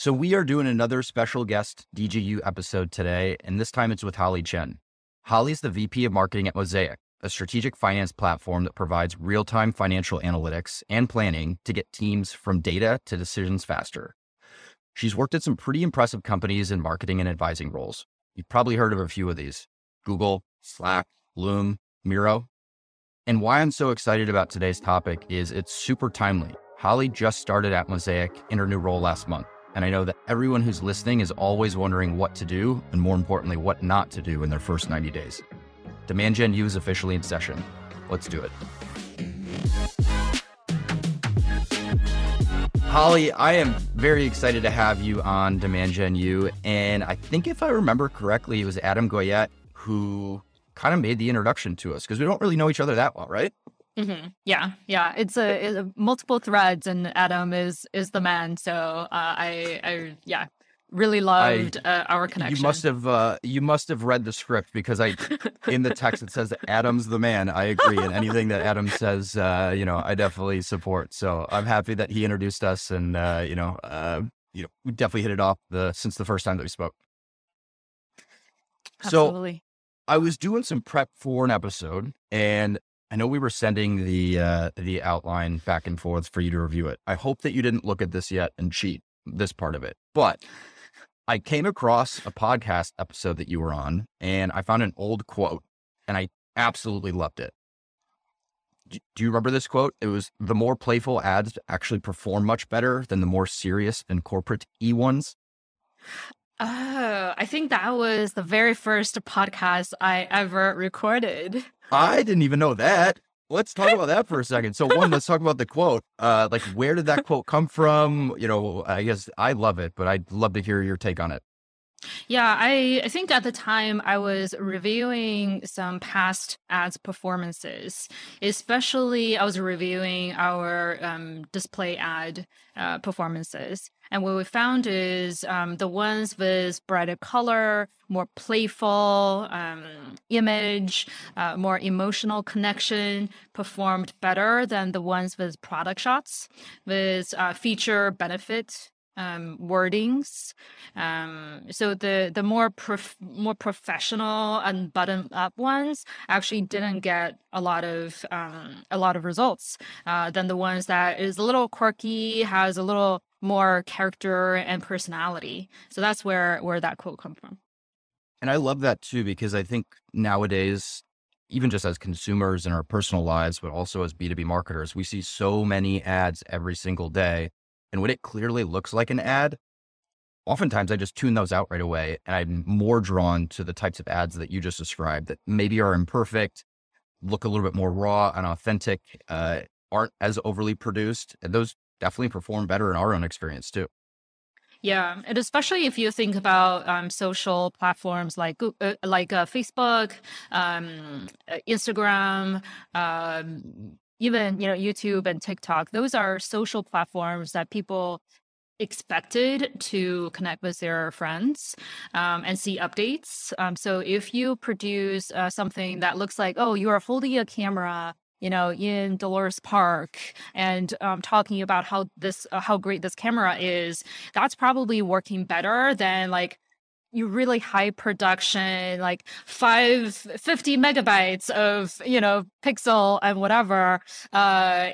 So we are doing another special guest DGU episode today, and this time it's with Holly Chen. Holly is the VP of Marketing at Mosaic, a strategic finance platform that provides real-time financial analytics and planning to get teams from data to decisions faster. She's worked at some pretty impressive companies in marketing and advising roles. You've probably heard of a few of these Google, Slack, Loom, Miro. And why I'm so excited about today's topic is it's super timely. Holly just started at Mosaic in her new role last month. And I know that everyone who's listening is always wondering what to do, and more importantly, what not to do in their first 90 days. Demand Gen U is officially in session. Let's do it. Holly, I am very excited to have you on Demand Gen U. And I think if I remember correctly, it was Adam Goyette who kind of made the introduction to us because we don't really know each other that well, right? Mm-hmm. Yeah, yeah. It's a, it's a, multiple threads, and Adam is is the man. So uh, I, I, yeah, really loved I, uh, our connection. You must have uh, you must have read the script because I in the text it says Adam's the man. I agree, and anything that Adam says, uh, you know, I definitely support. So I'm happy that he introduced us, and uh, you know, uh, you know, we definitely hit it off the since the first time that we spoke. Absolutely. So I was doing some prep for an episode, and I know we were sending the uh, the outline back and forth for you to review it. I hope that you didn't look at this yet and cheat this part of it. But I came across a podcast episode that you were on, and I found an old quote, and I absolutely loved it. Do you remember this quote? It was the more playful ads actually perform much better than the more serious and corporate e ones. Oh, I think that was the very first podcast I ever recorded. I didn't even know that. Let's talk about that for a second. So, one, let's talk about the quote. Uh, like, where did that quote come from? You know, I guess I love it, but I'd love to hear your take on it. Yeah, I, I think at the time I was reviewing some past ads performances, especially I was reviewing our um, display ad uh, performances. And what we found is um, the ones with brighter color, more playful um, image, uh, more emotional connection performed better than the ones with product shots, with uh, feature benefit um, wordings. Um, so the the more prof- more professional and button up ones actually didn't get a lot of um, a lot of results uh, than the ones that is a little quirky, has a little more character and personality. So that's where where that quote comes from. And I love that too because I think nowadays even just as consumers in our personal lives, but also as B2B marketers, we see so many ads every single day and when it clearly looks like an ad, oftentimes I just tune those out right away. And I'm more drawn to the types of ads that you just described that maybe are imperfect, look a little bit more raw and authentic, uh, aren't as overly produced. And those definitely perform better in our own experience too. Yeah, and especially if you think about um, social platforms like uh, like uh, Facebook, um, uh, Instagram, um, even you know youtube and tiktok those are social platforms that people expected to connect with their friends um, and see updates. Um, so if you produce uh, something that looks like oh you are holding a camera you know in dolores park and um, talking about how this uh, how great this camera is that's probably working better than like you really high production like five, 50 megabytes of you know pixel and whatever uh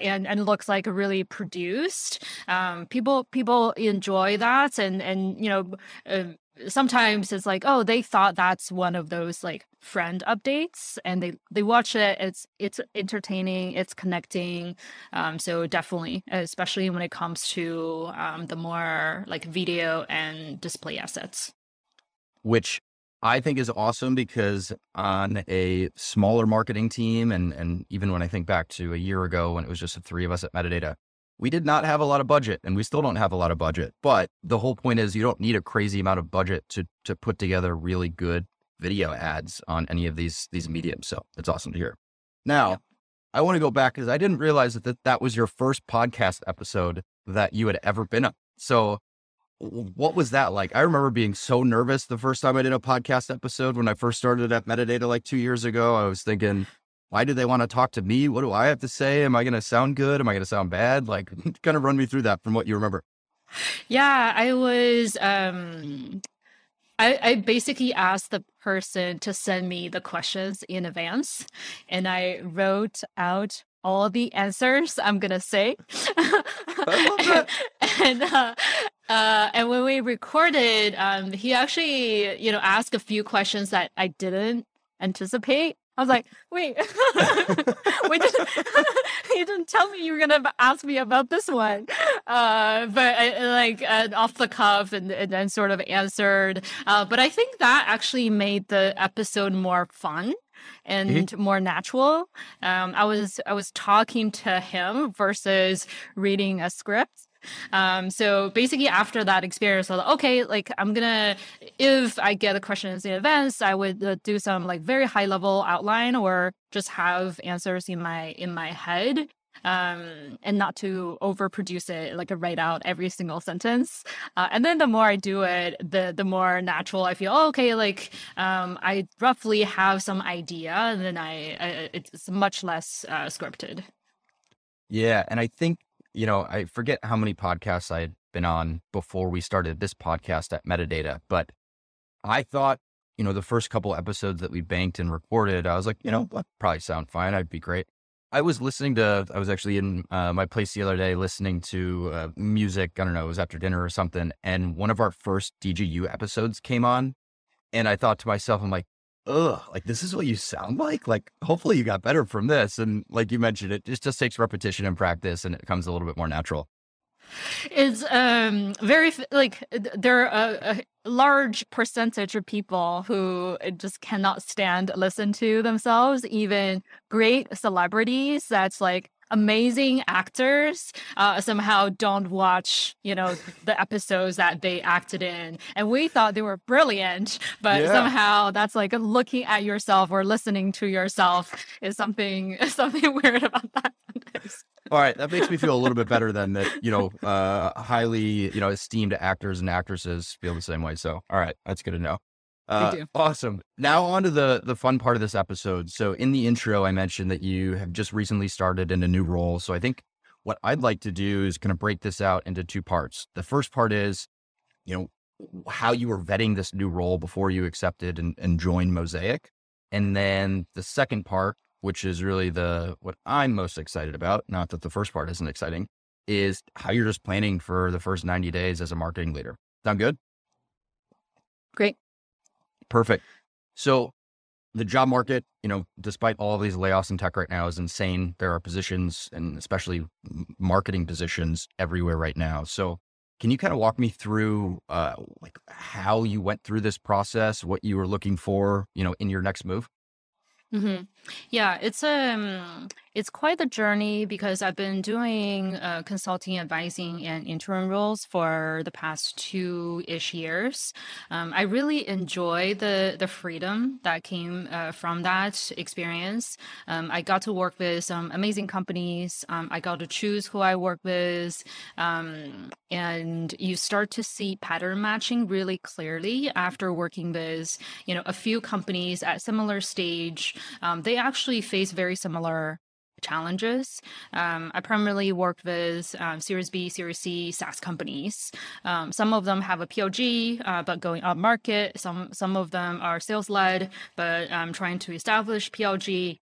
and and looks like really produced. Um people people enjoy that and and you know uh, sometimes it's like oh they thought that's one of those like friend updates and they they watch it. It's it's entertaining it's connecting. Um so definitely especially when it comes to um the more like video and display assets which I think is awesome because on a smaller marketing team, and and even when I think back to a year ago when it was just the three of us at Metadata, we did not have a lot of budget, and we still don't have a lot of budget. But the whole point is, you don't need a crazy amount of budget to to put together really good video ads on any of these these mediums. So it's awesome to hear. Now, yeah. I want to go back because I didn't realize that, that that was your first podcast episode that you had ever been on. So what was that like? I remember being so nervous the first time I did a podcast episode when I first started at Metadata like two years ago. I was thinking, why do they want to talk to me? What do I have to say? Am I going to sound good? Am I going to sound bad? Like, kind of run me through that from what you remember. Yeah, I was um I, I basically asked the person to send me the questions in advance and I wrote out all the answers I'm gonna say. and and, uh, uh, and when we recorded, um, he actually, you know, asked a few questions that I didn't anticipate. I was like, wait, wait, you didn't tell me you were gonna ask me about this one. Uh, but I, like uh, off the cuff and, and then sort of answered. Uh, but I think that actually made the episode more fun and mm-hmm. more natural. Um, I was I was talking to him versus reading a script. Um, so basically, after that experience, I was like, okay, like I'm gonna, if I get a questions in advance, I would uh, do some like very high level outline or just have answers in my in my head um, and not to overproduce it, like write out every single sentence. Uh, and then the more I do it, the the more natural I feel. Oh, okay, like um, I roughly have some idea, and then I, I it's much less uh, scripted. Yeah, and I think you know, I forget how many podcasts I had been on before we started this podcast at Metadata, but I thought, you know, the first couple episodes that we banked and recorded, I was like, you know, that probably sound fine. I'd be great. I was listening to, I was actually in uh, my place the other day listening to uh, music. I don't know, it was after dinner or something. And one of our first DGU episodes came on. And I thought to myself, I'm like, ugh, like this is what you sound like. Like, hopefully you got better from this. And like you mentioned, it just, just takes repetition and practice and it comes a little bit more natural. It's um very like there are a, a large percentage of people who just cannot stand listen to themselves, even great celebrities. That's like amazing actors uh, somehow don't watch you know the episodes that they acted in. And we thought they were brilliant but yeah. somehow that's like looking at yourself or listening to yourself is something something weird about that. All right that makes me feel a little bit better than that you know uh highly you know esteemed actors and actresses feel the same way. So all right that's good to know uh, awesome. Now on to the the fun part of this episode. So in the intro, I mentioned that you have just recently started in a new role. So I think what I'd like to do is kind of break this out into two parts. The first part is, you know, how you were vetting this new role before you accepted and, and joined Mosaic. And then the second part, which is really the what I'm most excited about, not that the first part isn't exciting, is how you're just planning for the first 90 days as a marketing leader. Sound good? Great. Perfect. So the job market, you know, despite all these layoffs in tech right now is insane. There are positions and especially marketing positions everywhere right now. So can you kind of walk me through uh, like how you went through this process, what you were looking for, you know, in your next move? Mm-hmm. Yeah, it's um it's quite a journey because I've been doing uh, consulting, advising, and interim roles for the past two-ish years. Um, I really enjoy the the freedom that came uh, from that experience. Um, I got to work with some amazing companies. Um, I got to choose who I work with, um, and you start to see pattern matching really clearly after working with you know a few companies at similar stage. Um, they actually face very similar challenges. Um, I primarily worked with um, Series B, Series C SaaS companies. Um, some of them have a PLG, uh, but going up market. Some some of them are sales led, but um, trying to establish PLG.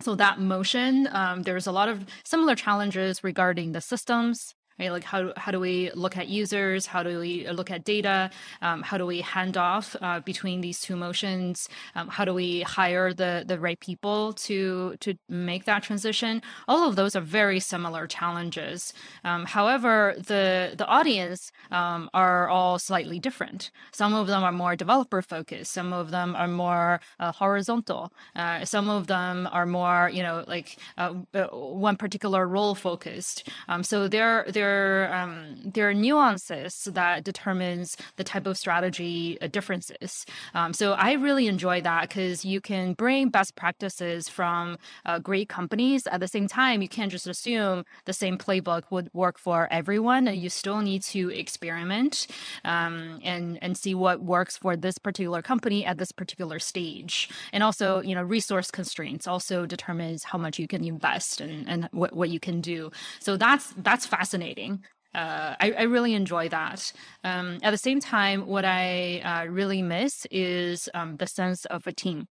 So that motion, um, there's a lot of similar challenges regarding the systems, right? Like how, how do we look at users? How do we look at data? Um, how do we hand off uh, between these two motions? Um, how do we hire the, the right people to, to make that transition? All of those are very similar challenges. Um, however, the, the audience um, are all slightly different. Some of them are more developer focused. Some of them are more uh, horizontal. Uh, some of them are more, you know, like uh, uh, one particular role focused. Um, so they're, they're there um, there are nuances that determines the type of strategy uh, differences. Um, so I really enjoy that because you can bring best practices from uh, great companies. At the same time, you can't just assume the same playbook would work for everyone. You still need to experiment um, and and see what works for this particular company at this particular stage. And also, you know, resource constraints also determines how much you can invest and, and what, what you can do. So that's that's fascinating fascinating. uh, I, I, really enjoy that. Um, at the same time, what I uh, really miss is um, the sense of a team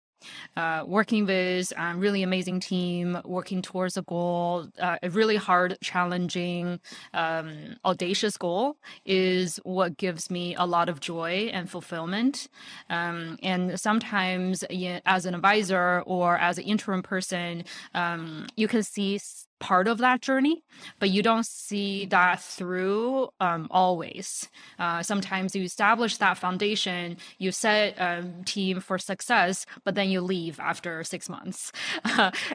uh, working with a really amazing team, working towards a goal, uh, a really hard, challenging, um, audacious goal is what gives me a lot of joy and fulfillment. Um, and sometimes, as an advisor or as an interim person, um, you can see part of that journey, but you don't see that through um, always. Uh, sometimes you establish that foundation, you set a team for success, but then you leave after six months.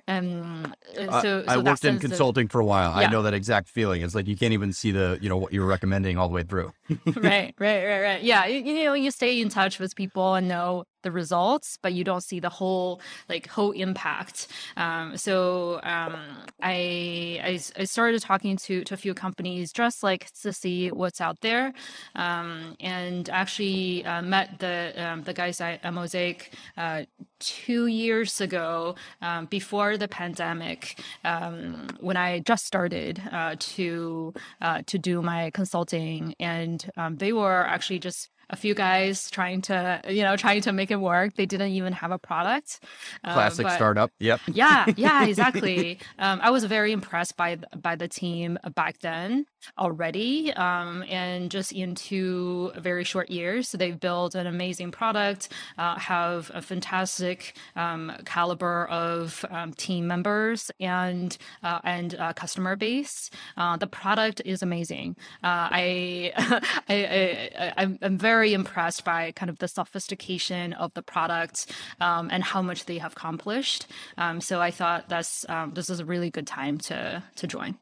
and uh, so, I, I worked in consulting of, for a while. Yeah. I know that exact feeling. It's like you can't even see the you know what you're recommending all the way through. right, right, right, right. Yeah, you, you know, you stay in touch with people and know the results, but you don't see the whole like whole impact. Um, so um, I, I, I started talking to to a few companies just like to see what's out there, um, and actually uh, met the um, the guys at Mosaic uh, two years ago um, before the pandemic um, when I just started uh, to uh, to do my consulting, and they were actually just a few guys trying to you know trying to make it work. They didn't even have a product. Uh, classic startup. Yep. Yeah yeah exactly. Um, i was very impressed by by the team back then already um, and just in two very short years. So they've built an amazing product uh, have a fantastic um, caliber of um, team members and uh, and uh, customer base. Uh, the product is amazing. Uh, I, I, I I'm, I'm very very impressed by kind of the sophistication of the product um, and how much they have accomplished. Um, so I thought that's um, this is a really good time to to join.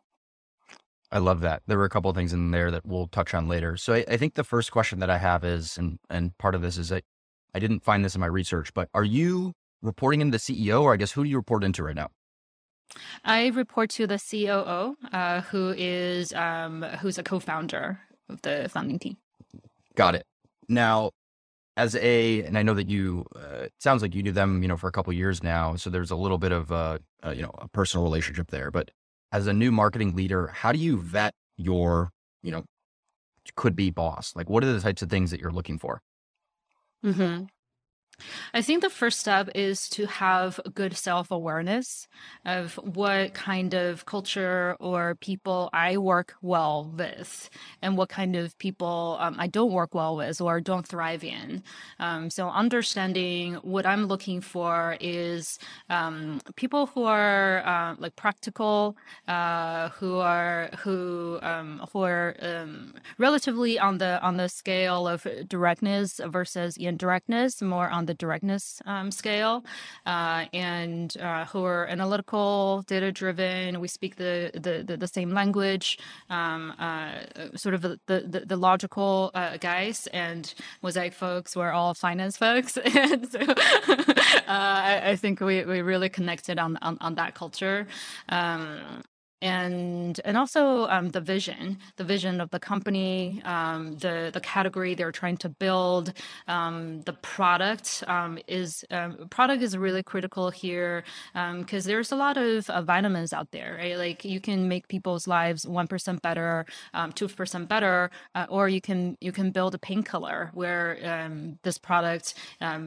I love that. There were a couple of things in there that we'll touch on later. So I, I think the first question that I have is, and and part of this is that I didn't find this in my research, but are you reporting into the CEO, or I guess who do you report into right now? I report to the COO, uh, who is um, who's a co-founder of the founding team. Got it. Now, as a, and I know that you, uh, it sounds like you knew them, you know, for a couple years now. So there's a little bit of a, a, you know, a personal relationship there. But as a new marketing leader, how do you vet your, you know, could be boss? Like, what are the types of things that you're looking for? Mm-hmm. I think the first step is to have good self awareness of what kind of culture or people I work well with and what kind of people um, I don't work well with or don't thrive in. Um, so, understanding what I'm looking for is um, people who are uh, like practical, uh, who are who um, who are um, relatively on the on the scale of directness versus indirectness, more on the directness um, scale, uh, and uh, who are analytical, data driven. We speak the the, the, the same language, um, uh, sort of the the, the logical uh, guys. And Mosaic folks were all finance folks, and so uh, I, I, think we, we really connected on on, on that culture. Um, and and also um, the vision, the vision of the company, um, the the category they're trying to build, um, the product um, is um, product is really critical here because um, there's a lot of uh, vitamins out there, right? Like you can make people's lives one percent better, two percent better, uh, or you can you can build a painkiller where this product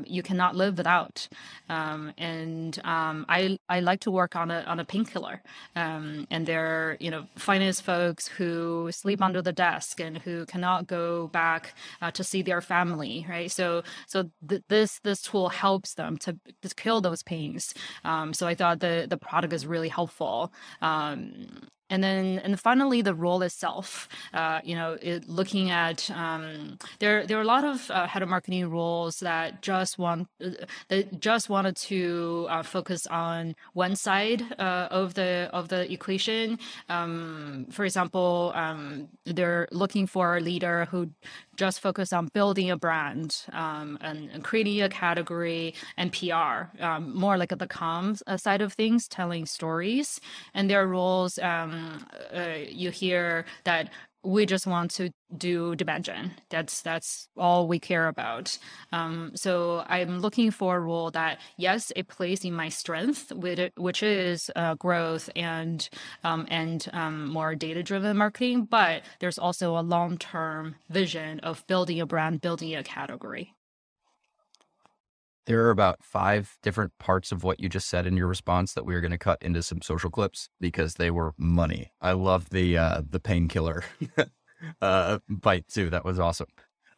you cannot live without, and I I like to work on a on a painkiller and and they're you know finance folks who sleep under the desk and who cannot go back uh, to see their family right? So so th- this this tool helps them to, to kill those pains. Um, so i thought the the product is really helpful. Um, and then and finally the role itself uh, you know it, looking at um, there there are a lot of uh, head of marketing roles that just want uh, that just wanted to uh, focus on one side uh, of the of the equation. Um, for example um, they're looking for a leader who just focus on building a brand um, and, and, creating a category and PR, um, more like the comms uh, side of things, telling stories. And their roles, um, uh, you hear that we just want to do gen. That's that's all we care about. Um, so I'm looking for a role that yes, it plays in my strength, which is uh, growth and um, and um, more data driven marketing. But there's also a long term vision of building a brand, building a category. There are about five different parts of what you just said in your response that we are going to cut into some social clips because they were money. I love the uh, the painkiller uh, bite too. That was awesome.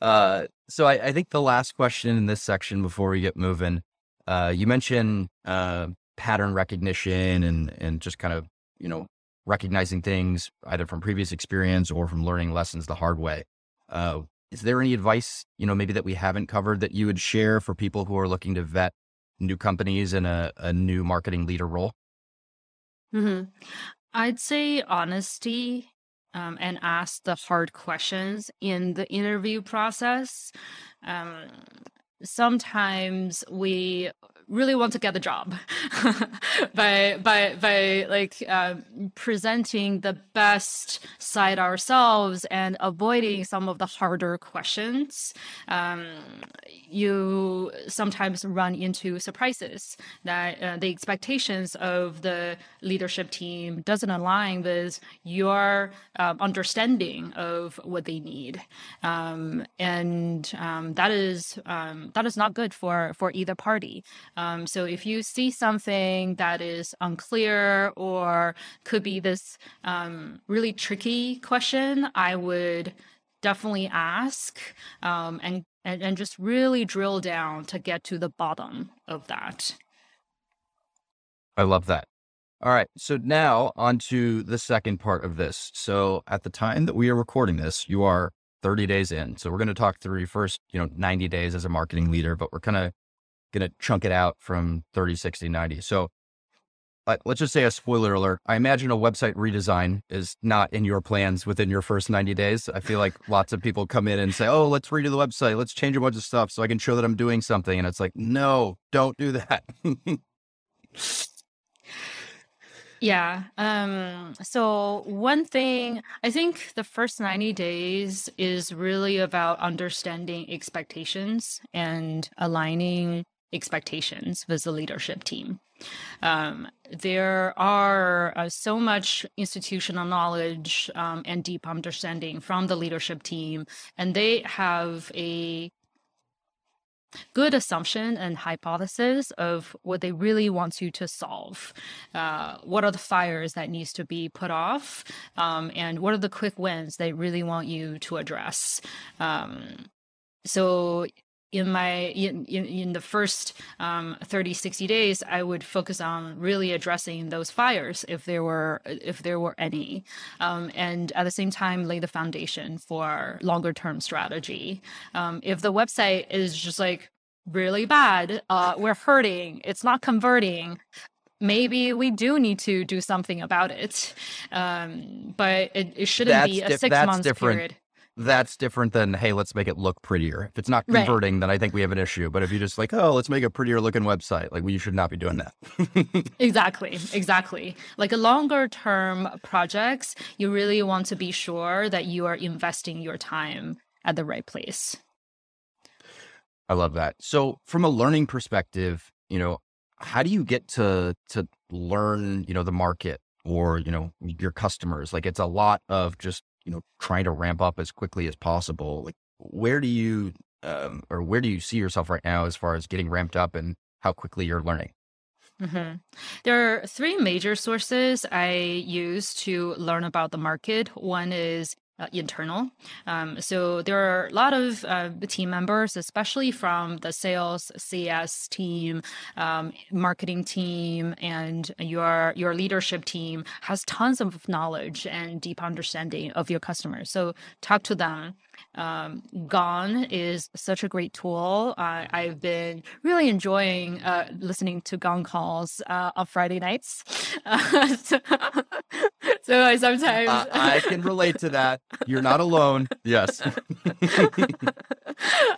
Uh, so I, I, think the last question in this section before we get moving, uh, you mentioned uh, pattern recognition and and just kind of you know recognizing things either from previous experience or from learning lessons the hard way. Uh, is there any advice, you know, maybe that we haven't covered that you would share for people who are looking to vet new companies in a, a new marketing leader role? Mm-hmm. I'd say honesty um, and ask the hard questions in the interview process. Um, sometimes we really want to get the job. By by by like uh, presenting the best side ourselves and avoiding some of the harder questions um, you sometimes run into surprises that uh, the expectations of the leadership team doesn't align with your uh, understanding of what they need. Um, and um, that is um, that is not good for for either party um, so if you see something that is unclear or could be this um, really tricky question, I would definitely ask um, and, and and just really drill down to get to the bottom of that. I love that. All right. So now on to the second part of this. So at the time that we are recording this, you are 30 days in. So we're going to talk through your first, you know, 90 days as a marketing leader, but we're kind of going to chunk it out from 30, 60, 90. So uh, let's just say a spoiler alert. I imagine a website redesign is not in your plans within your first 90 days. I feel like lots of people come in and say, oh, let's redo the website. Let's change a bunch of stuff so I can show that I'm doing something. And it's like, no, don't do that. Yeah. Um, so one thing I think the first 90 days is really about understanding expectations and aligning expectations with the leadership team. Um, there are uh, so much institutional knowledge um, and deep understanding from the leadership team, and they have a good assumption and hypothesis of what they really want you to solve. Uh, what are the fires that needs to be put off, um, and what are the quick wins they really want you to address. Um, so in my in, in, in the first um, 30 60 days i would focus on really addressing those fires if there were if there were any. Um, and at the same time lay the foundation for longer term strategy. Um, if the website is just like really bad uh, we're hurting it's not converting maybe we do need to do something about it. Um, but it, it shouldn't that's be a six month months different. period that's different than hey let's make it look prettier. If it's not converting right. then i think we have an issue. But if you just like oh let's make a prettier looking website like you should not be doing that. Exactly. Exactly. Like a longer term projects you really want to be sure that you are investing your time at the right place. I love that. So from a learning perspective you know how do you get to to learn you know the market or you know your customers? Like it's a lot of just you know trying to ramp up as quickly as possible like where do you um, or where do you see yourself right now as far as getting ramped up and how quickly you're learning Mm-hmm. There are three major sources I use to learn about the market. One is uh, internal. Um, so there are a lot of uh, team members, especially from the sales CS team, um, marketing team, and your your leadership team has tons of knowledge and deep understanding of your customers. So talk to them um, Gong is such a great tool. Uh, I've been really enjoying uh, listening to Gong calls uh, on Friday nights. so, so, I sometimes I can relate to that. You're not alone. Yes.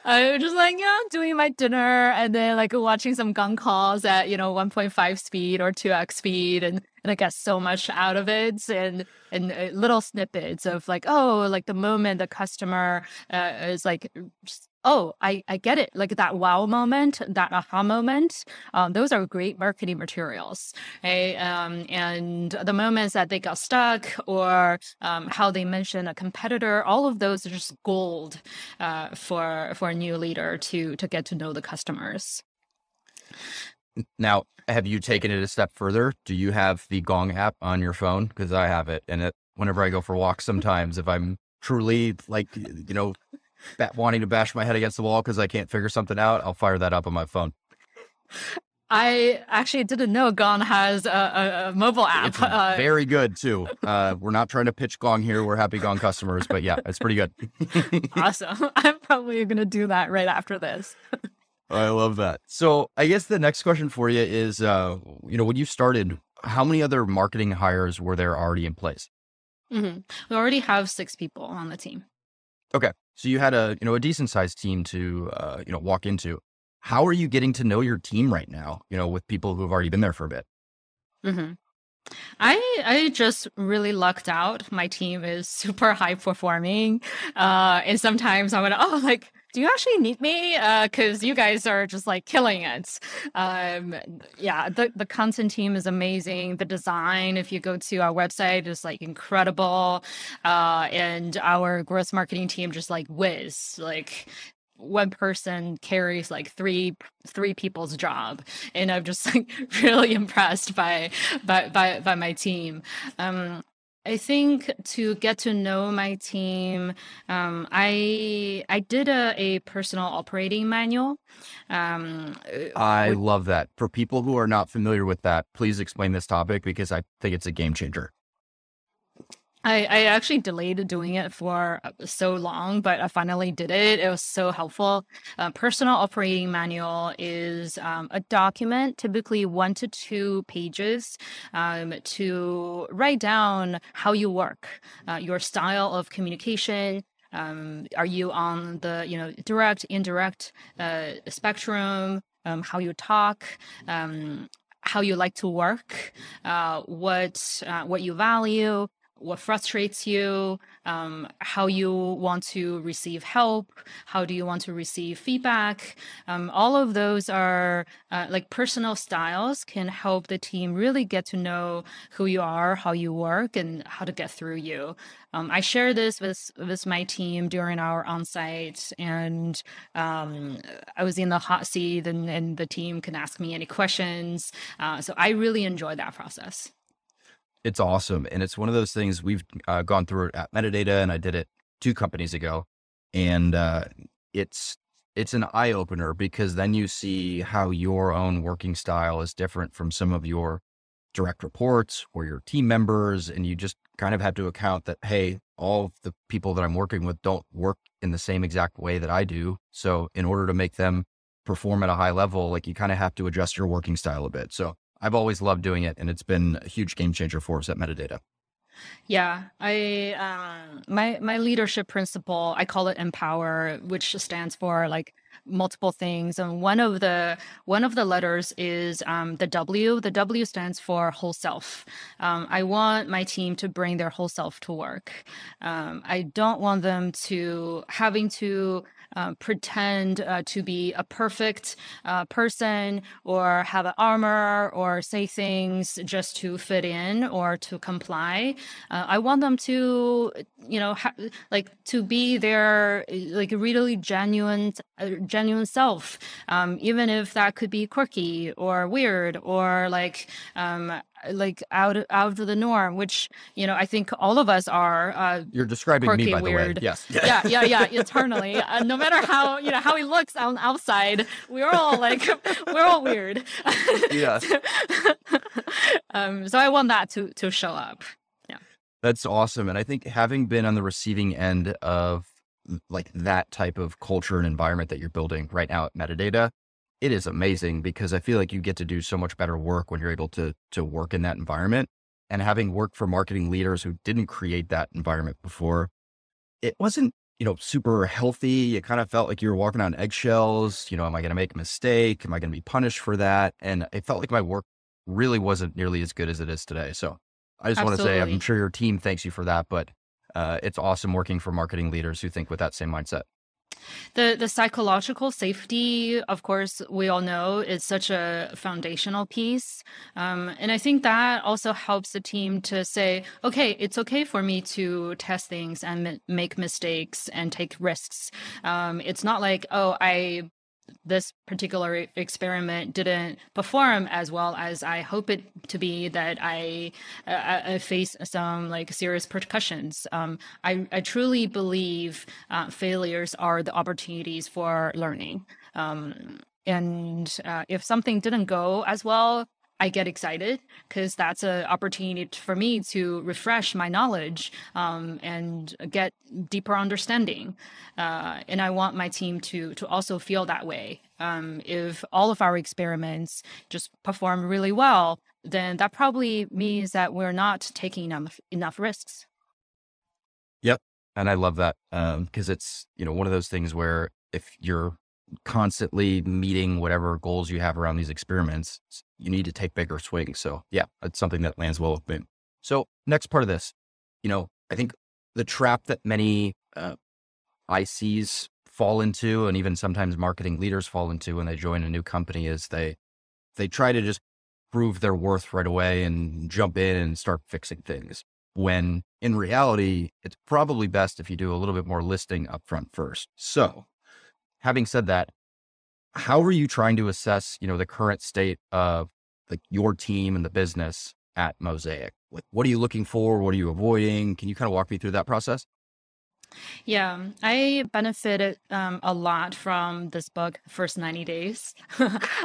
I was just like, yeah, doing my dinner and then like watching some Gong calls at, you know, 1.5 speed or 2x speed and, and I get so much out of it and and uh, little snippets of like, oh, like the moment the customer uh, is like oh, I, I get it. Like that wow moment, that aha moment. Um, those are great marketing materials. Okay? Um, and the moments that they got stuck or um, how they mention a competitor, all of those are just gold uh, for for a new leader to to get to know the customers. Now, have you taken it a step further? Do you have the Gong app on your phone? Because I have it, and it whenever I go for walks, sometimes if I'm truly like you know wanting to bash my head against the wall because I can't figure something out, I'll fire that up on my phone. I actually didn't know Gong has a, a, a mobile app. Uh, very good too. Uh, we're not trying to pitch Gong here. We're happy Gong customers, but yeah, it's pretty good. awesome. I'm probably going to do that right after this. I love that. So I guess the next question for you is, uh, you know, when you started, how many other marketing hires were there already in place? Mm-hmm. We already have six people on the team. Okay. So you had a, you know, a decent sized team to, uh, you know, walk into. How are you getting to know your team right now, you know, with people who have already been there for a bit? Mm-hmm. I I just really lucked out. My team is super high performing, uh, and sometimes I'm gonna oh like do you actually need me? Because uh, you guys are just like killing it. Um, yeah, the, the content team is amazing. The design, if you go to our website, is like incredible. Uh, and our growth marketing team just like whiz. Like one person carries like three three people's job and i'm just like really impressed by by by, by my team um I think to get to know my team, um, I I did a, a personal operating manual. Um, uh, I love that. For people who are not familiar with that, please explain this topic because I think it's a game changer. I, I actually delayed doing it for uh, so long, but I finally did it. It was so helpful. Uh, personal operating manual is um, a document, typically one to two pages, um, to write down how you work, uh, your style of communication, um, are you on the you know direct indirect uh, spectrum um, how you talk um, how you like to work uh, what uh, what you value what frustrates you, um, how you want to receive help, how do you want to receive feedback. Um, all of those are uh, like personal styles can help the team really get to know who you are, how you work, and how to get through you. Um, I share this with with my team during our onsite, and um, I was in the hot seat, and, and, the team can ask me any questions. Uh, so I really enjoy that process. It's awesome. And it's one of those things we've uh, gone through at Metadata and I did it two companies ago. And uh, it's, it's an eye opener because then you see how your own working style is different from some of your direct reports or your team members. And you just kind of have to account that, hey, all of the people that I'm working with don't work in the same exact way that I do. So in order to make them perform at a high level, like you kind of have to adjust your working style a bit. So I've always loved doing it, and it's been a huge game changer for us at Metadata. Yeah, I um, my my leadership principle I call it empower, which stands for like multiple things, and one of the one of the letters is um, the W. The W stands for whole self. Um, I want my team to bring their whole self to work. Um, I don't want them to having to uh, pretend uh, to be a perfect uh, person or have an armor or say things just to fit in or to comply. Uh, I want them to, you know, ha- like to be their like really genuine, uh, genuine self, um, even if that could be quirky or weird or like um, like out out of the norm which you know i think all of us are uh you're describing quirky, me by weird. the way. yes. Yeah yeah yeah eternally. Uh, no matter how you know how he looks on outside we're all like we're all weird. Yeah um so i want that to to show up. Yeah. That's awesome and i think having been on the receiving end of like that type of culture and environment that you're building right now at metadata it is amazing because I feel like you get to do so much better work when you're able to to work in that environment. And having worked for marketing leaders who didn't create that environment before, it wasn't you know, super healthy. it kind of felt like you were walking on eggshells. You know, am I going to make a mistake? Am I going to be punished for that? And it felt like my work really wasn't nearly as good as it is today. So I just want to say, I'm sure your team thanks you for that, but uh, it's awesome working for marketing leaders who think with that same mindset. The the psychological safety, of course, we all know is such a foundational piece, um, and I think that also helps the team to say, okay, it's okay for me to test things and make mistakes and take risks. Um, it's not like, oh, I this particular experiment didn't perform as well as I hope it to be that I, I, I face some like serious repercussions. Um, I, I truly believe uh, failures are the opportunities for learning. Um, and uh, if something didn't go as well, I get excited because that's an opportunity for me to refresh my knowledge um, and get deeper understanding. Uh, and I want my team to to also feel that way. Um, if all of our experiments just perform really well, then that probably means that we're not taking enough enough risks. Yep, and I love that because um, it's you know one of those things where if you're constantly meeting whatever goals you have around these experiments, you need to take bigger swings. So yeah, it's something that lands well with me. So next part of this, you know, I think the trap that many uh, ICs fall into, and even sometimes marketing leaders fall into when they join a new company, is they they try to just prove their worth right away and jump in and start fixing things. When in reality, it's probably best if you do a little bit more listing upfront first. So having said that, how are you trying to assess, you know, the current state of like your team and the business at Mosaic? Like, what are you looking for? What are you avoiding? Can you kind of walk me through that process? Yeah, I benefited um, a lot from this book, First 90 Days.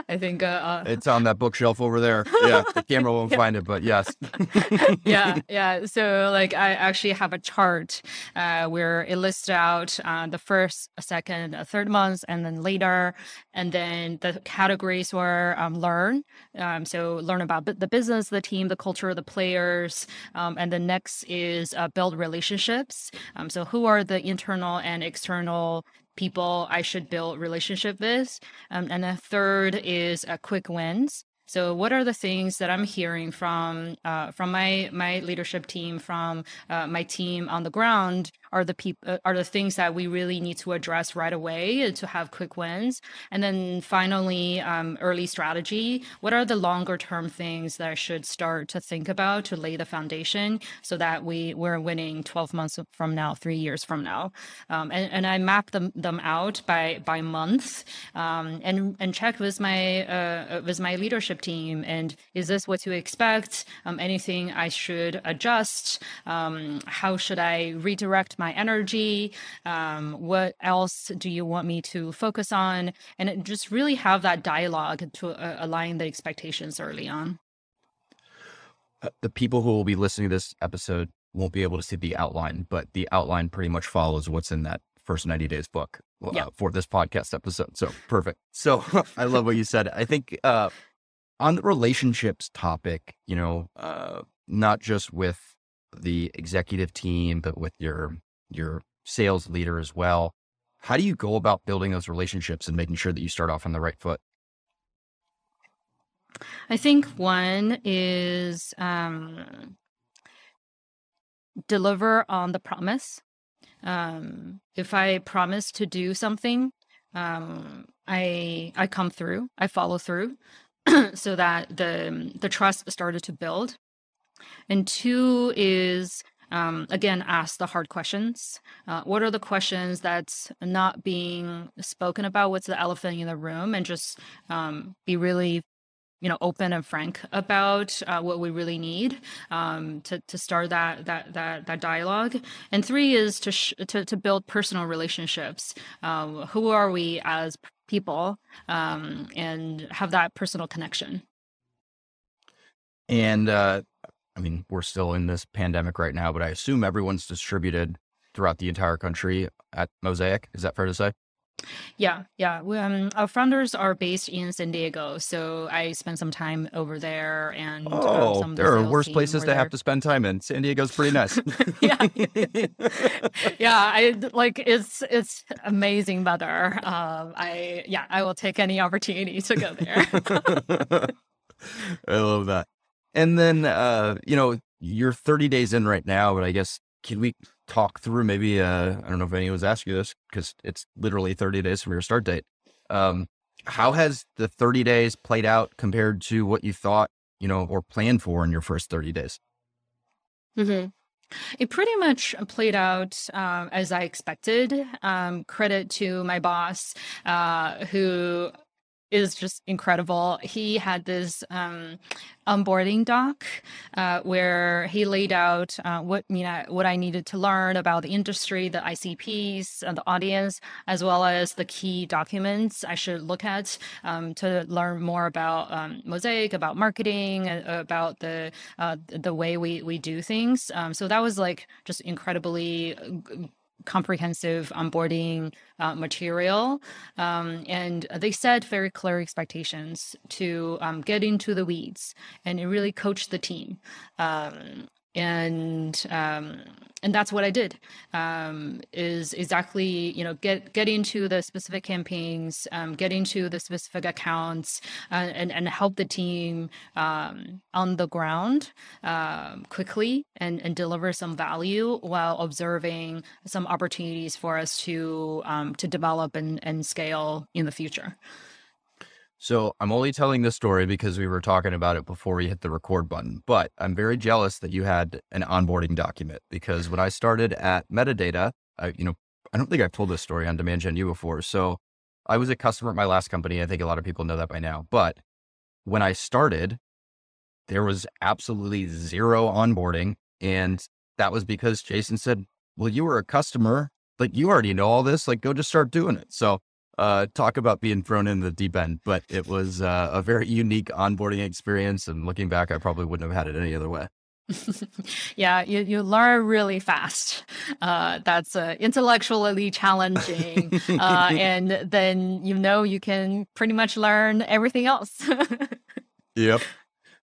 I think uh, uh, it's on that bookshelf over there. Yeah, the camera won't yeah. find it, but yes. yeah, yeah. So, like, I actually have a chart uh, where it lists out uh, the first, second, third months, and then later. And then the categories were um, learn. Um, so, learn about the business, the team, the culture, the players. Um, and the next is uh, build relationships. Um, so, who are are the internal and external people I should build relationship with. Um, and the third is uh, quick wins. So, what are the things that I'm hearing from uh, from my my leadership team, from uh, my team on the ground, are the people uh, are the things that we really need to address right away to have quick wins. And then finally um, early strategy. What are the longer term things that i should start to think about to lay the foundation so that we we're winning 12 months from now three years from now? Um, and, and i map them them out by by month. Um, and and check with my uh, with my leadership team and is this what you expect? Um, anything i should adjust? Um, how should i redirect my energy? Um, what else do you want me to focus on? And just really have that dialogue to uh, align the expectations early on. Uh, the people who will be listening to this episode won't be able to see the outline, but the outline pretty much follows what's in that first 90 days book uh, yeah. for this podcast episode. So perfect. So I love what you said. I think uh, on the relationships topic, you know, uh, not just with the executive team, but with your your sales leader as well. How do you go about building those relationships and making sure that you start off on the right foot? I think one is um, deliver on the promise. Um, if I promise to do something, um, I I come through. I follow through, so that the the trust started to build. And two is um, again ask the hard questions. Uh, what are the questions that's not being spoken about what's the elephant in the room? And just um, be really you know open and frank about uh, what we really need um, to, to start that that that that dialogue. And three is to sh- to, to build personal relationships. Um, who are we as people um, and have that personal connection? And uh, I mean, we're still in this pandemic right now, but I assume everyone's distributed throughout the entire country at Mosaic. Is that fair to say? Yeah, yeah. We, um, our founders are based in San Diego, so I spent some time over there, and um, Oh, some of the there are worse places to have to spend time in. San Diego's pretty nice. Yeah, yeah. I like it's it's amazing weather. Um, I yeah, I will take any opportunity to go there. I love that. And then, uh, you know, you're 30 days in right now, but I guess can we talk through maybe, uh, I don't know if anyone's asked you this because it's literally 30 days from your start date. Um, how has the 30 days played out compared to what you thought, you know, or planned for in your first 30 days? hmm It pretty much played out um, as I expected. Um, credit to my boss, uh, who is just incredible. He had this um, onboarding doc uh, where he laid out uh, what you know what I needed to learn about the industry, the ICPs, and the audience, as well as the key documents I should look at um, to learn more about um, Mosaic, about marketing, uh, about the uh, the way we we do things. Um, so that was like just incredibly uh, comprehensive onboarding uh, material. Um, and they set very clear expectations to um, get into the weeds and it really coached the team. Um, and um, and that's what I did um, is exactly you know get get into the specific campaigns um, get into the specific accounts uh, and and help the team um, on the ground um, quickly and and deliver some value while observing some opportunities for us to um, to develop and and scale in the future. So I'm only telling this story because we were talking about it before we hit the record button, but I'm very jealous that you had an onboarding document because when I started at Metadata, I, you know, I don't think I've told this story on Demand Gen before. So I was a customer at my last company. I think a lot of people know that by now. But when I started, there was absolutely zero onboarding. And that was because Jason said, Well, you were a customer. Like you already know all this. Like go just start doing it. So uh, talk about being thrown in the deep end, but it was uh, a very unique onboarding experience. And looking back, I probably wouldn't have had it any other way. yeah, you, you learn really fast. Uh, that's uh, intellectually challenging. Uh, and then you know you can pretty much learn everything else. Yep.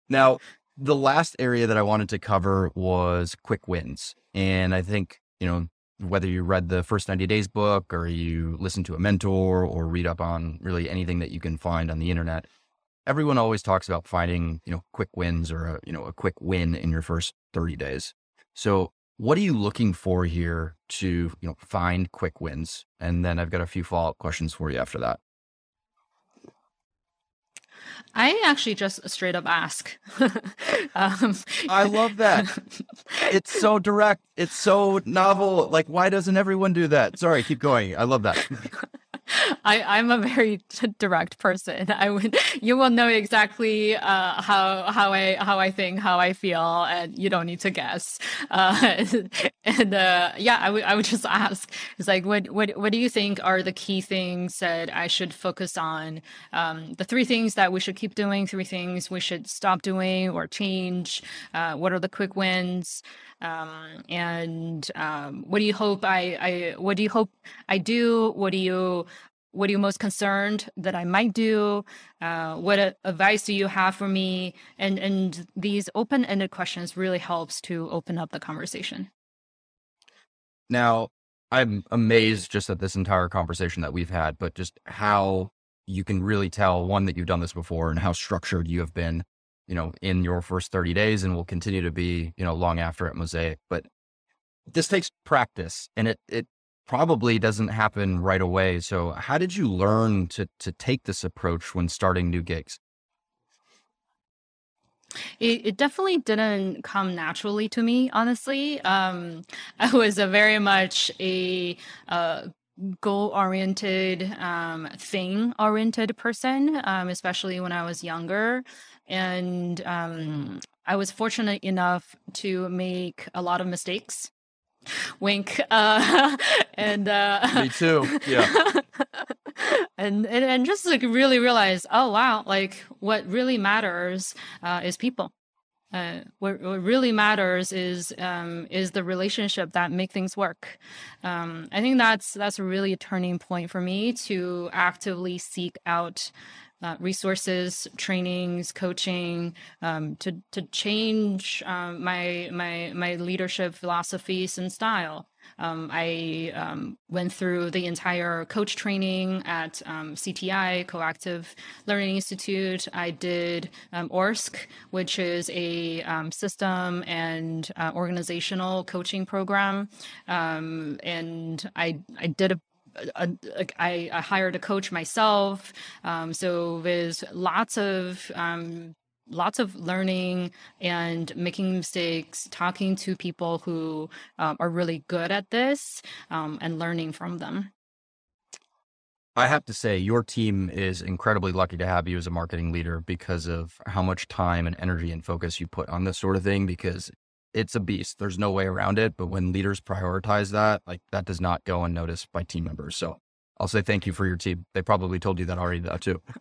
Now, the last area that I wanted to cover was quick wins. And I think, you know, whether you read the first 90 days book or you listen to a mentor or read up on really anything that you can find on the internet, everyone always talks about finding, you know, quick wins or a, you know, a quick win in your first 30 days. So what are you looking for here to, you know, find quick wins? And then I've got a few follow-up questions for you after that. I actually just straight up ask. um, I love that. It's so direct. It's so novel. Like, why doesn't everyone do that? Sorry, keep going. I love that. I, I'm a very direct person. I would, you will know exactly uh, how how I how I think, how I feel, and you don't need to guess. Uh, and uh, yeah, I would I would just ask. It's like, what what what do you think are the key things that I should focus on? Um, the three things that we should keep doing, three things we should stop doing or change. Uh, what are the quick wins? Um, and um, what do you hope I I what do you hope I do? What do you what are you most concerned that I might do? Uh, what advice do you have for me? And and these open-ended questions really helps to open up the conversation. Now, I'm amazed just at this entire conversation that we've had, but just how you can really tell one that you've done this before and how structured you have been, you know, in your first 30 days and will continue to be, you know, long after at Mosaic. But this takes practice and it it probably doesn't happen right away. So how did you learn to to take this approach when starting new gigs? It, it definitely didn't come naturally to me, honestly. Um, I was a very much a uh, goal-oriented, um, thing-oriented person, um, especially when I was younger. And um, I was fortunate enough to make a lot of mistakes. Wink. Uh, and uh, Me too. Yeah. and, and and just like really realize, oh wow, like what really matters uh, is people Uh, what, what, really matters is um, is the relationship that make things work. Um, I think that's that's really a turning point for me to actively seek out uh, resources, trainings, coaching um, to to change um, my my my leadership philosophies and style. Um, I um, went through the entire coach training at um, CTI, Coactive Learning Institute. I did um, ORSC, which is a system and uh, organizational coaching program. And I, I did a a, a, I, I hired a coach myself. Um, so there's lots of um, lots of learning and making mistakes, talking to people who um, are really good at this um, and learning from them. I have to say, your team is incredibly lucky to have you as a marketing leader because of how much time and energy and focus you put on this sort of thing. Because it's a beast. There's no way around it. But when leaders prioritize that, like that does not go unnoticed by team members. So I'll say thank you for your team. They probably told you that already, though, too.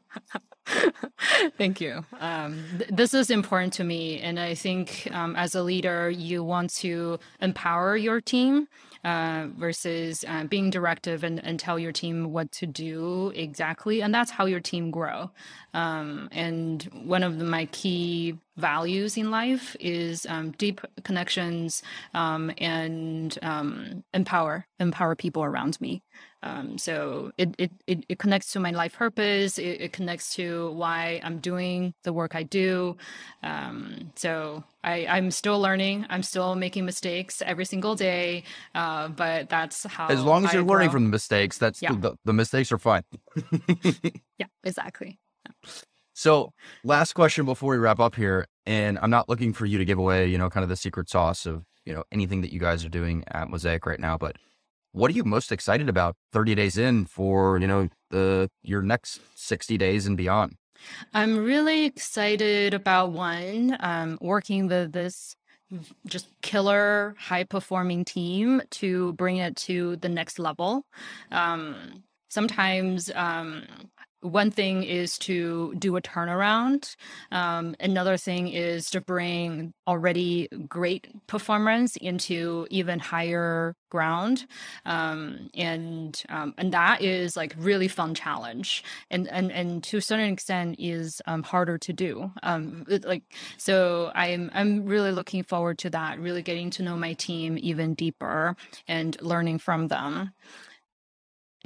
Thank you. Um, th- this is important to me. And I think um, as a leader, you want to empower your team uh, versus uh, being directive and, and tell your team what to do exactly. And that's how your team grow. Um, and one of the, my key values in life is um, deep connections um, and um, empower empower people around me. Um, so it, it, it, it, connects to my life purpose. It, it, connects to why I'm doing the work I do. Um, so I, I'm still learning. I'm still making mistakes every single day. Uh, but that's how. As long as you're learning from the mistakes, that's yeah. the, the mistakes are fine. yeah, exactly. Yeah. So, last question before we wrap up here, and I'm not looking for you to give away, you know, kind of the secret sauce of you know anything that you guys are doing at Mosaic right now, but what are you most excited about 30 days in for, you know, the your next 60 days and beyond? I'm really excited about one, um, working with this just killer high performing team to bring it to the next level. Um, sometimes um, one thing is to do a turnaround. Um, another thing is to bring already great performance into even higher ground, um, and um, and that is like really fun challenge, and and and to a certain extent is um, harder to do. Um, like so, I'm I'm really looking forward to that. Really getting to know my team even deeper and learning from them.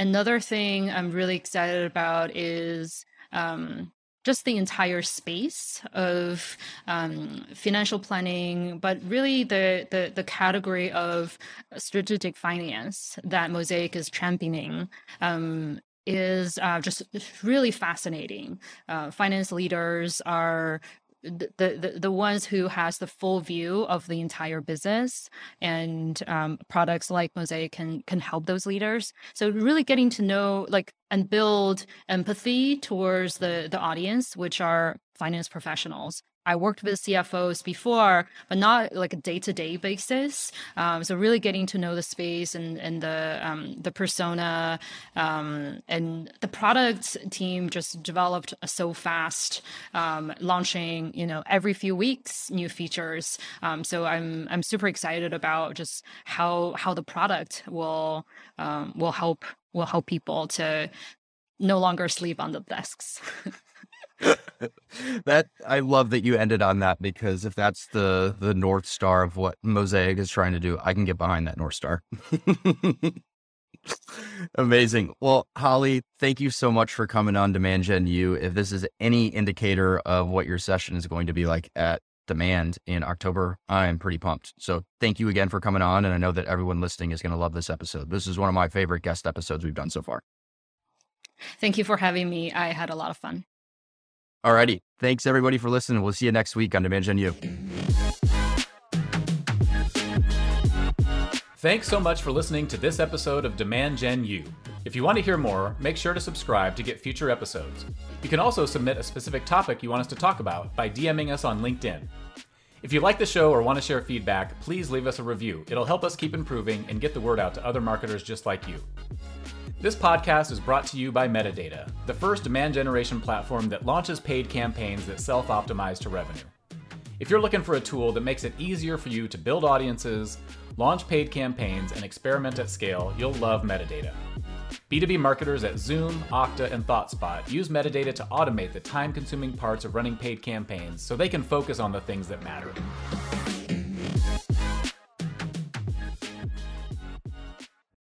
Another thing I'm really excited about is um, just the entire space of um, financial planning, but really the, the, the category of strategic finance that Mosaic is championing. Um, is uh, just really fascinating. Uh, finance leaders are the, the the ones who has the full view of the entire business and um, products like mosaic can can help those leaders. So really getting to know like and build empathy towards the the audience which are finance professionals I worked with CFOs before, but not like a day to day basis. Um, so really getting to know the space and and the um, the persona um, and the product team just developed so fast, um, launching you know every few weeks new features. Um, so I'm I'm super excited about just how how the product will um, will help will help people to no longer sleep on the desks. that I love that you ended on that because if that's the the north star of what Mosaic is trying to do, I can get behind that north star. Amazing. Well, Holly, thank you so much for coming on Demand Gen U. If this is any indicator of what your session is going to be like at Demand in October, I am pretty pumped. So thank you again for coming on. And I know that everyone listening is going to love this episode. This is one of my favorite guest episodes we've done so far. Thank you for having me. I had a lot of fun. Alrighty. Thanks everybody for listening. We'll see you next week on Demand Gen U. Thanks so much for listening to this episode of Demand Gen U. If you want to hear more, make sure to subscribe to get future episodes. You can also submit a specific topic you want us to talk about by DMing us on LinkedIn. If you like the show or want to share feedback, please leave us a review. It'll help us keep improving and get the word out to other marketers just like you. This podcast is brought to you by Metadata, the first demand generation platform that launches paid campaigns that self optimize to revenue. If you're looking for a tool that makes it easier for you to build audiences, launch paid campaigns, and experiment at scale, you'll love metadata. B2B marketers at Zoom, Okta, and ThoughtSpot use metadata to automate the time consuming parts of running paid campaigns so they can focus on the things that matter.